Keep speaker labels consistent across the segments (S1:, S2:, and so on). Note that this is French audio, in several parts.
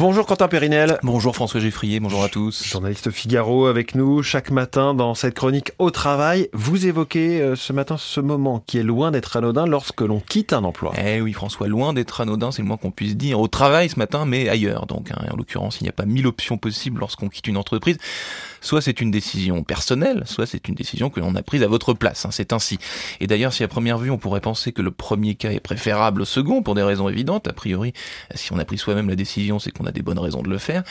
S1: Bonjour Quentin Périnel.
S2: Bonjour François Geffrier, bonjour à tous.
S1: Journaliste Figaro avec nous chaque matin dans cette chronique au travail. Vous évoquez euh, ce matin ce moment qui est loin d'être anodin lorsque l'on quitte un emploi.
S2: Eh oui François, loin d'être anodin, c'est le moins qu'on puisse dire. Au travail ce matin, mais ailleurs. Donc hein. en l'occurrence, il n'y a pas mille options possibles lorsqu'on quitte une entreprise. Soit c'est une décision personnelle, soit c'est une décision que l'on a prise à votre place. Hein. C'est ainsi. Et d'ailleurs, si à première vue on pourrait penser que le premier cas est préférable au second pour des raisons évidentes, a priori, si on a pris soi-même la décision, c'est qu'on a des bonnes raisons de le faire.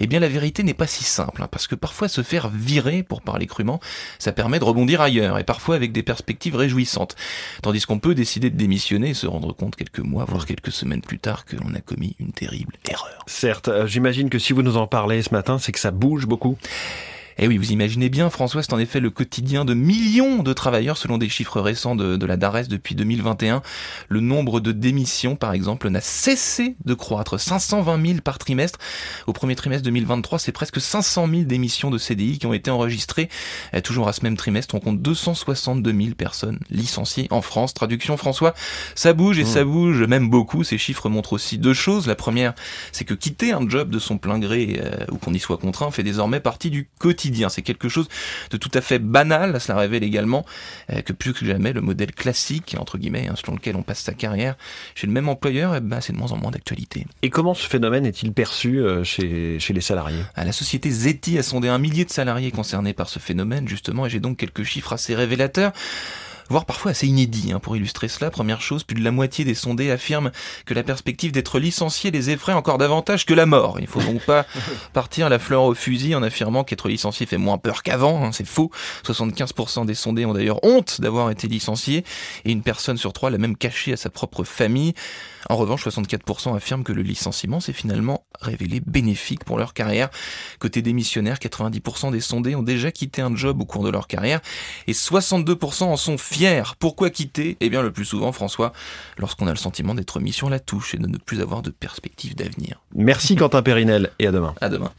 S2: Eh bien, la vérité n'est pas si simple, hein, parce que parfois se faire virer, pour parler crûment, ça permet de rebondir ailleurs, et parfois avec des perspectives réjouissantes. Tandis qu'on peut décider de démissionner et se rendre compte quelques mois, voire quelques semaines plus tard, que l'on a commis une terrible erreur.
S1: Certes, euh, j'imagine que si vous nous en parlez ce matin, c'est que ça bouge beaucoup.
S2: Eh oui, vous imaginez bien, François, c'est en effet le quotidien de millions de travailleurs selon des chiffres récents de, la DARES depuis 2021. Le nombre de démissions, par exemple, n'a cessé de croître. 520 000 par trimestre. Au premier trimestre 2023, c'est presque 500 000 démissions de CDI qui ont été enregistrées. Eh, toujours à ce même trimestre, on compte 262 000 personnes licenciées en France. Traduction, François, ça bouge et mmh. ça bouge même beaucoup. Ces chiffres montrent aussi deux choses. La première, c'est que quitter un job de son plein gré euh, ou qu'on y soit contraint fait désormais partie du quotidien c'est quelque chose de tout à fait banal. Cela révèle également euh, que plus que jamais le modèle classique, entre guillemets, hein, selon lequel on passe sa carrière chez le même employeur, eh ben, c'est de moins en moins d'actualité.
S1: Et comment ce phénomène est-il perçu euh, chez, chez les salariés?
S2: Ah, La société Zeti a sondé un millier de salariés concernés par ce phénomène, justement, et j'ai donc quelques chiffres assez révélateurs voire parfois assez inédit. Hein, pour illustrer cela, première chose, plus de la moitié des sondés affirment que la perspective d'être licencié les effraie encore davantage que la mort. Il faut donc pas partir la fleur au fusil en affirmant qu'être licencié fait moins peur qu'avant. Hein, c'est faux. 75% des sondés ont d'ailleurs honte d'avoir été licenciés et une personne sur trois l'a même caché à sa propre famille. En revanche, 64% affirment que le licenciement s'est finalement révélé bénéfique pour leur carrière. Côté démissionnaire, 90% des sondés ont déjà quitté un job au cours de leur carrière et 62% en sont fiers. Pourquoi quitter? Eh bien, le plus souvent, François, lorsqu'on a le sentiment d'être mis sur la touche et de ne plus avoir de perspective d'avenir.
S1: Merci Quentin Périnel et à demain.
S2: À demain.